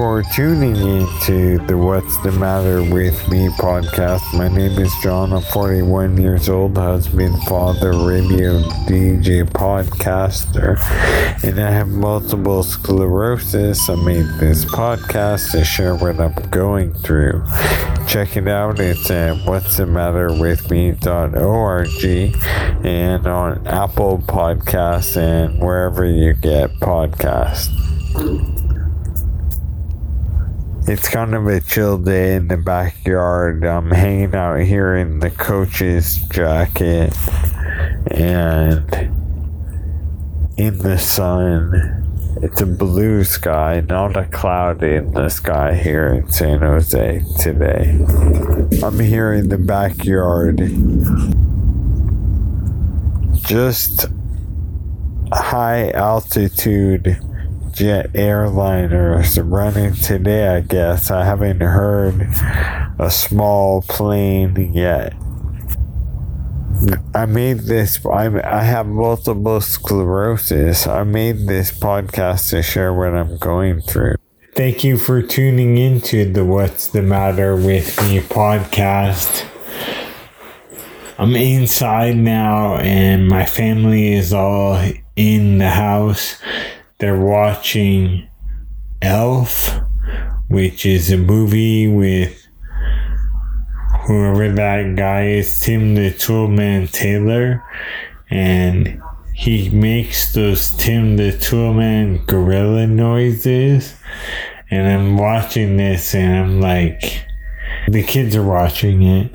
For tuning in to the What's the Matter with Me podcast. My name is John. I'm 41 years old, husband, father, radio DJ, podcaster, and I have multiple sclerosis. I made this podcast to share what I'm going through. Check it out. It's at what's the matter with me.org and on Apple Podcasts and wherever you get podcasts. It's kind of a chill day in the backyard. I'm hanging out here in the coach's jacket and in the sun. It's a blue sky, not a cloud in the sky here in San Jose today. I'm here in the backyard. Just high altitude jet airliners running today, I guess. I haven't heard a small plane yet. I made this, I, I have multiple sclerosis. I made this podcast to share what I'm going through. Thank you for tuning into the What's the Matter with Me podcast. I'm inside now, and my family is all in the house they're watching Elf, which is a movie with whoever that guy is, Tim the Toolman Taylor, and he makes those Tim the Toolman gorilla noises. And I'm watching this and I'm like, the kids are watching it.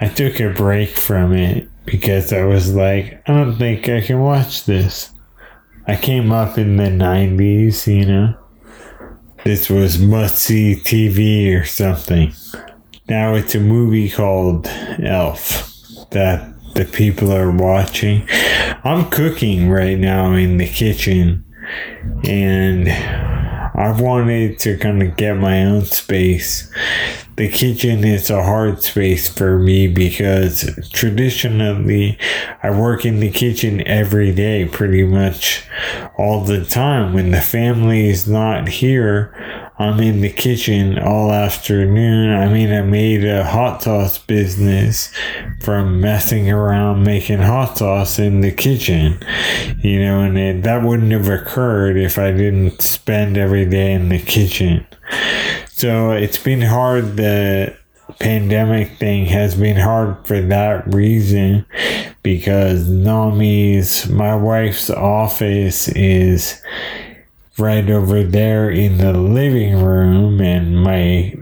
I took a break from it because I was like, I don't think I can watch this. I came up in the 90s, you know. This was must see TV or something. Now it's a movie called Elf that the people are watching. I'm cooking right now in the kitchen and I've wanted to kind of get my own space. The kitchen is a hard space for me because traditionally I work in the kitchen every day, pretty much all the time. When the family is not here, I'm in the kitchen all afternoon. I mean, I made a hot sauce business from messing around making hot sauce in the kitchen, you know, and it, that wouldn't have occurred if I didn't spend every day in the kitchen. So it's been hard. The pandemic thing has been hard for that reason because Nami's, my wife's office is right over there in the living room, and my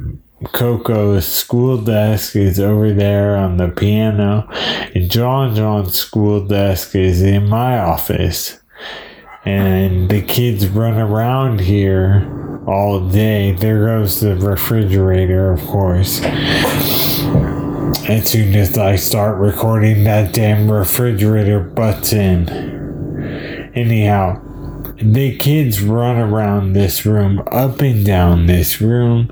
Coco's school desk is over there on the piano, and John John's school desk is in my office. And the kids run around here all day. There goes the refrigerator, of course. As soon as I start recording, that damn refrigerator butts in. Anyhow, the kids run around this room, up and down this room,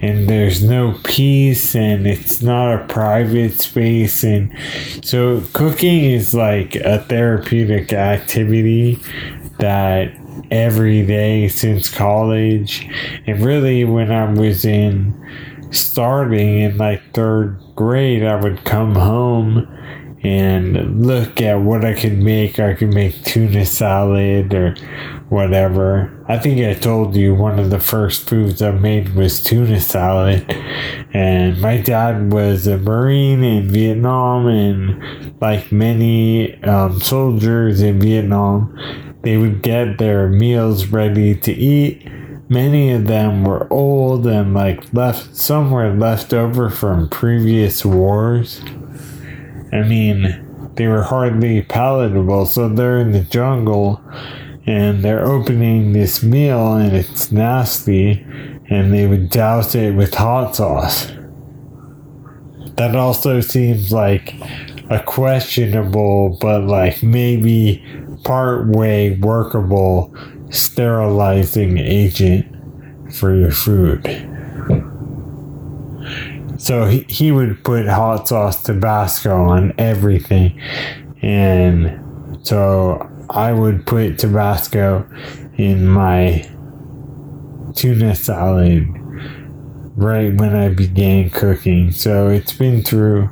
and there's no peace, and it's not a private space. And so, cooking is like a therapeutic activity that every day since college, and really when I was in starting in like third grade, I would come home and look at what I could make. I could make tuna salad or whatever. I think I told you one of the first foods I made was tuna salad. And my dad was a Marine in Vietnam, and like many um, soldiers in Vietnam, they would get their meals ready to eat. Many of them were old and like left, some were left over from previous wars. I mean, they were hardly palatable, so they're in the jungle and they're opening this meal and it's nasty, and they would douse it with hot sauce. That also seems like a questionable, but like maybe part way workable sterilizing agent for your food. So he, he would put hot sauce Tabasco on everything. And so I would put Tabasco in my tuna salad right when I began cooking. So it's been through,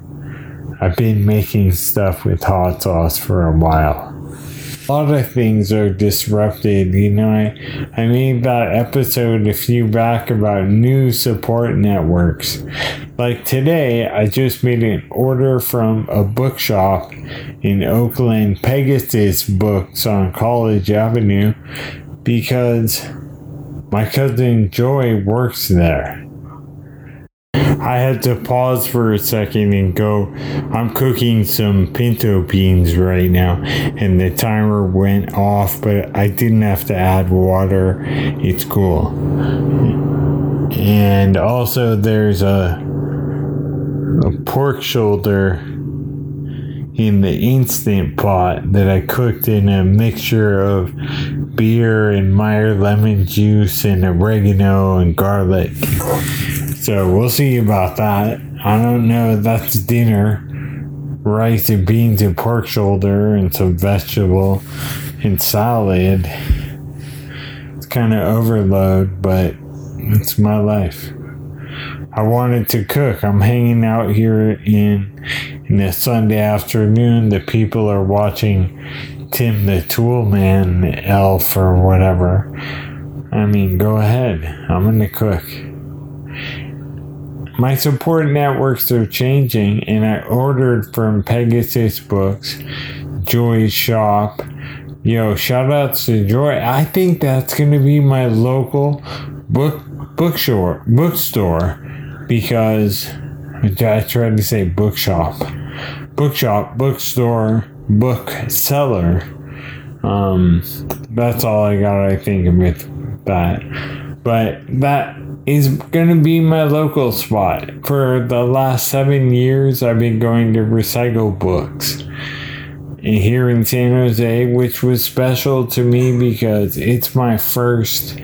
I've been making stuff with hot sauce for a while. A lot of things are disrupted. You know, I, I made that episode a few back about new support networks. Like today, I just made an order from a bookshop in Oakland, Pegasus Books on College Avenue, because my cousin Joy works there. I had to pause for a second and go. I'm cooking some pinto beans right now, and the timer went off, but I didn't have to add water. It's cool. And also, there's a, a pork shoulder in the instant pot that I cooked in a mixture of beer and Meyer lemon juice and oregano and garlic. So we'll see about that. I don't know. That's dinner. Rice and beans and pork shoulder and some vegetable and salad. It's kind of overload, but it's my life. I wanted to cook. I'm hanging out here in in a Sunday afternoon. The people are watching Tim the Tool Man elf or whatever. I mean, go ahead. I'm gonna cook my support networks are changing, and I ordered from Pegasus Books, Joy's shop. Yo, shout outs to Joy. I think that's gonna be my local book bookstore bookstore because I tried to say bookshop, bookshop, bookstore, bookseller. Um, that's all I got. I think with that, but that is going to be my local spot. For the last seven years, I've been going to Recycle Books here in San Jose, which was special to me because it's my first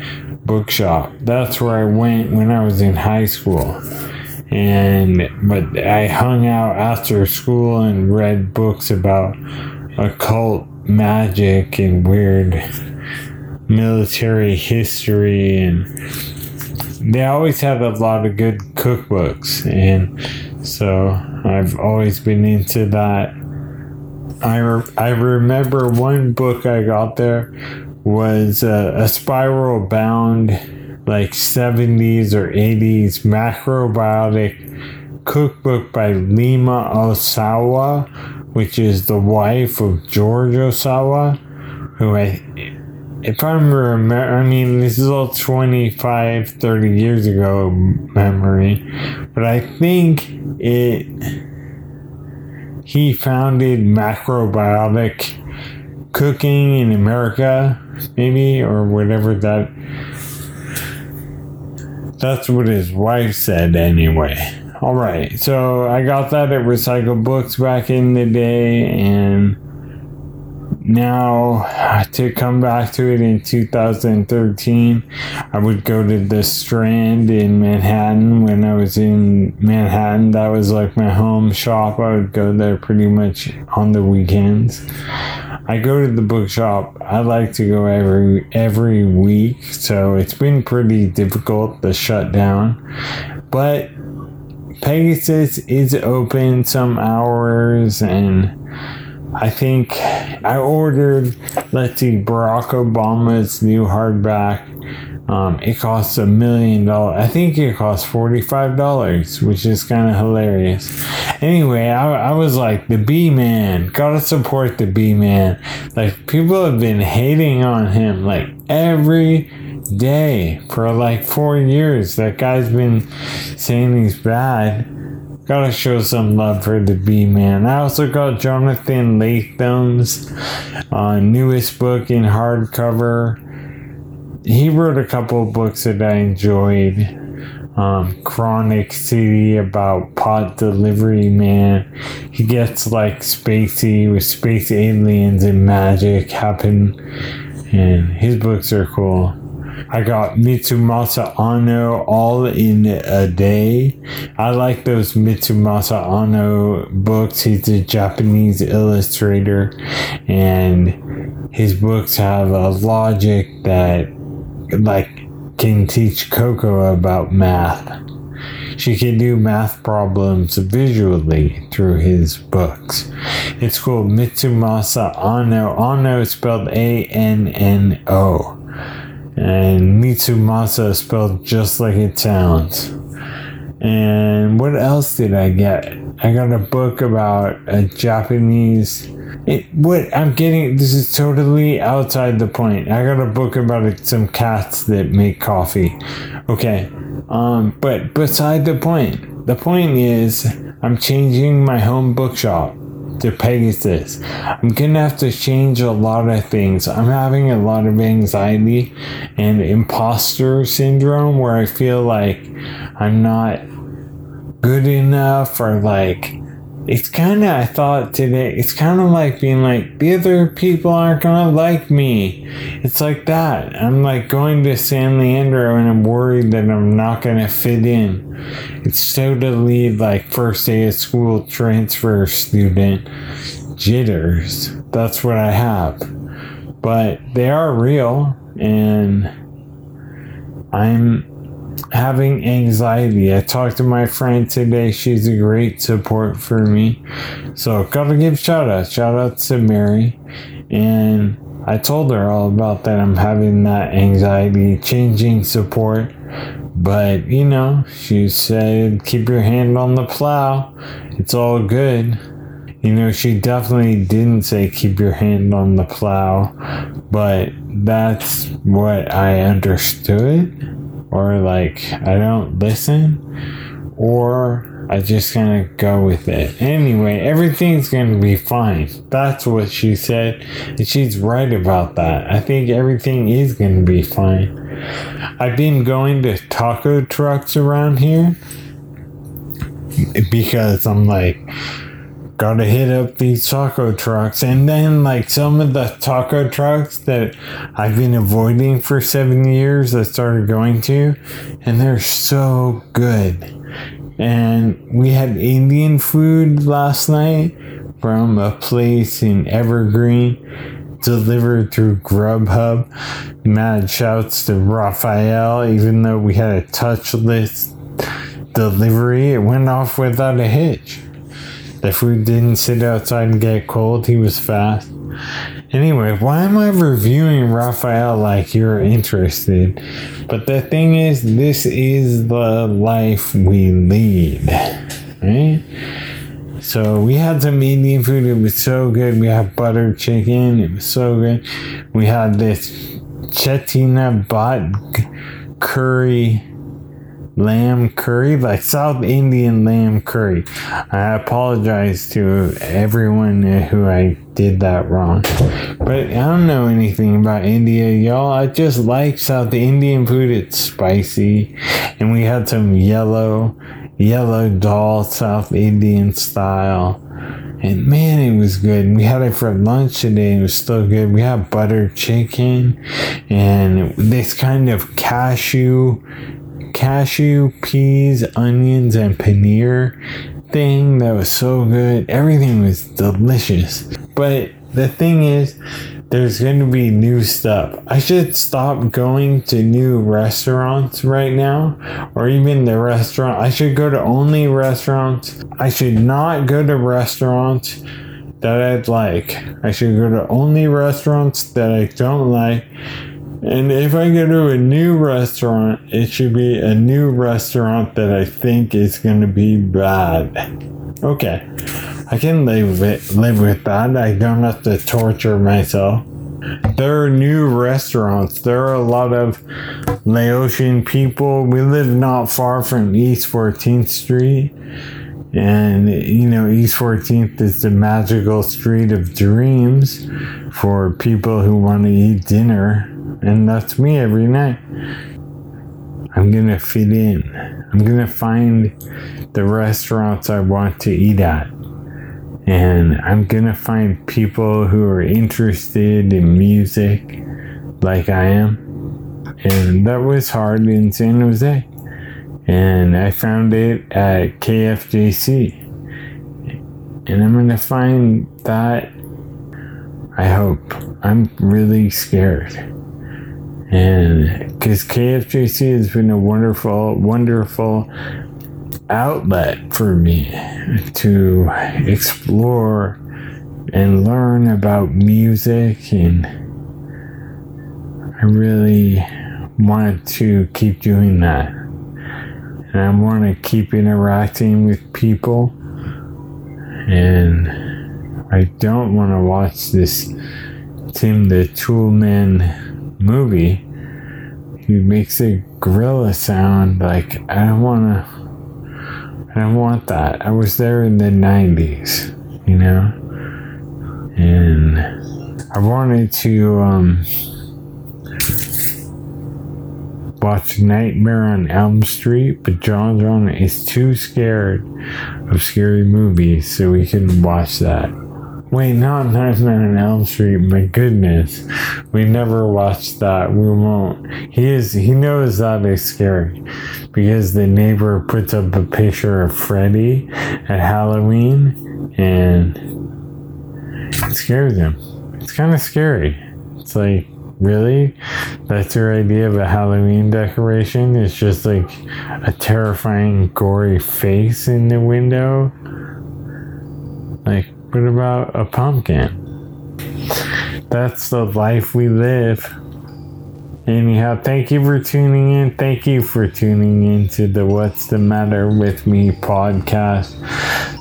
bookshop. That's where I went when I was in high school. And but I hung out after school and read books about occult magic and weird military history and they always have a lot of good cookbooks, and so I've always been into that. I, re- I remember one book I got there was uh, a spiral bound like 70s or 80s macrobiotic cookbook by Lima Ohsawa, which is the wife of George Ohsawa, who I if I remember, I mean, this is all 25, 30 years ago memory, but I think it, he founded macrobiotic cooking in America, maybe, or whatever that, that's what his wife said anyway. All right, so I got that at Recycle Books back in the day, and now to come back to it in 2013 i would go to the strand in manhattan. When i was in manhattan that was like my home shop. I would go there pretty much on the weekends. I go to the bookshop i like to go every every week so it's been pretty difficult to shut down. But pegasus is open some hours and I think I ordered, let's see, Barack Obama's new hardback. Um, it costs a million dollars. I think it costs $45, which is kind of hilarious. Anyway, I, I was like, the B Man, gotta support the B Man. Like, people have been hating on him like every day for like four years. That guy's been saying he's bad Gotta show some love for the B Man. I also got Jonathan Lethem's uh, newest book in hardcover. He wrote a couple books that I enjoyed. Um, Chronic City about pot delivery man. He gets like spacey with space aliens and magic happen, and his books are cool. I got Mitsumasa Anno all in a day. I like those Mitsumasa Anno books. He's a Japanese illustrator, and his books have a logic that, like, can teach Coco about math. She can do math problems visually through his books. It's called Mitsumasa Anno. Anno is spelled A N N O. And Mitsumasa spelled just like it sounds. And what else did I get? I got a book about a Japanese. It, what I'm getting, this is totally outside the point. I got a book about some cats that make coffee. Okay. Um, but beside the point, the point is I'm changing my home bookshop to Pegasus. I'm gonna have to change a lot of things. I'm having a lot of anxiety and imposter syndrome where I feel like I'm not good enough or like it's kind of i thought today it's kind of like being like the other people aren't gonna like me. It's like that. I'm like going to san leandro and i'm worried that i'm not gonna fit in. It's totally like first day of school transfer student jitters. That's what i have. But they are real and i'm having anxiety. I talked to my friend today. She's a great support for me. So gotta give shout out. Shout out to Mary. And I told her all about that. I'm having that anxiety, changing support. But you know, she said keep your hand on the plow. It's all good. You know, she definitely didn't say keep your hand on the plow, but that's what I understood or like I don't listen, or I just of go with it. Anyway, everything's to be fine. That's what she said, and she's right about that. I think everything is to be fine. I've been going to taco trucks around here because I'm like, gotta hit up these taco trucks. And then, like, some of the taco trucks that I've been avoiding for seven years, I started going to, and they're so good. And we had Indian food last night from a place in Evergreen delivered through Grubhub. Mad shouts to Raphael, even though we had a touchless delivery, it went off without a hitch. The food didn't sit outside and get cold. He was fast. Anyway, why am I reviewing Raphael like you're interested? But the thing is, this is the life we lead, right? So we had some Indian food. It was so good. We had butter chicken. It was so good. We had this Chetina bot curry lamb curry, like South Indian lamb curry. I apologize to everyone who I did that wrong. But I don't know anything about India, y'all. I just like South Indian food. It's spicy. And we had some yellow, yellow dal South Indian style. And man, it was good. We had it for lunch today. It was still good. We had butter chicken and this kind of cashew cashew, peas, onions, and paneer thing that was so good. Everything was delicious. But the thing is, there's going to be new stuff. I should stop going to new restaurants right now, or even the restaurant. I should go to only restaurants. I should not go to restaurants that I'd like. I should go to only restaurants that I don't like and if I go to a new restaurant, it should be a new restaurant that I think is going to be bad. Okay, I can live with, live with that. I don't have to torture myself. There are new restaurants. There are a lot of Laotian people. We live not far from East 14th Street. And, you know, East 14th is the magical street of dreams for people who want to eat dinner and that's me every night. I'm gonna fit in. I'm gonna find the restaurants I want to eat at. And I'm gonna find people who are interested in music like I am. And that was hard in San Jose. And I found it at KFJC. And I'm gonna find that. I hope. I'm really scared And because KFJC has been a wonderful, wonderful outlet for me to explore and learn about music and I really want to keep doing that. And I want to keep interacting with people. And I don't want to watch this Tim the Toolman movie. He makes a gorilla sound like I don't want to. I don't want that. I was there in the 90s, you know? And I wanted to um, watch Nightmare on Elm Street, but John John is too scared of scary movies, so we couldn't watch that. Wait, no, Nightmare on Elm Street. My goodness, we never watched that. We won't. He is. He knows that is scary because the neighbor puts up a picture of Freddy at Halloween, and it scares him. It's kind of scary. It's like Really? That's your idea of a Halloween decoration? It's just like a terrifying, gory face in the window? Like, what about a pumpkin? That's the life we live. Anyhow, thank you for tuning in. Thank you for tuning in to the What's the Matter with Me podcast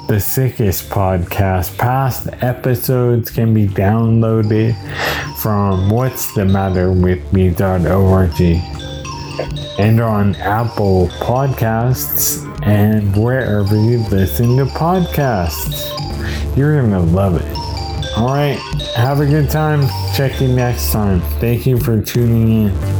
the sickest podcast. Past episodes can be downloaded from what's the matter with me.org and on Apple Podcasts and wherever you listen to podcasts. You're to love it. All right. Have a good time. Check you next time. Thank you for tuning in.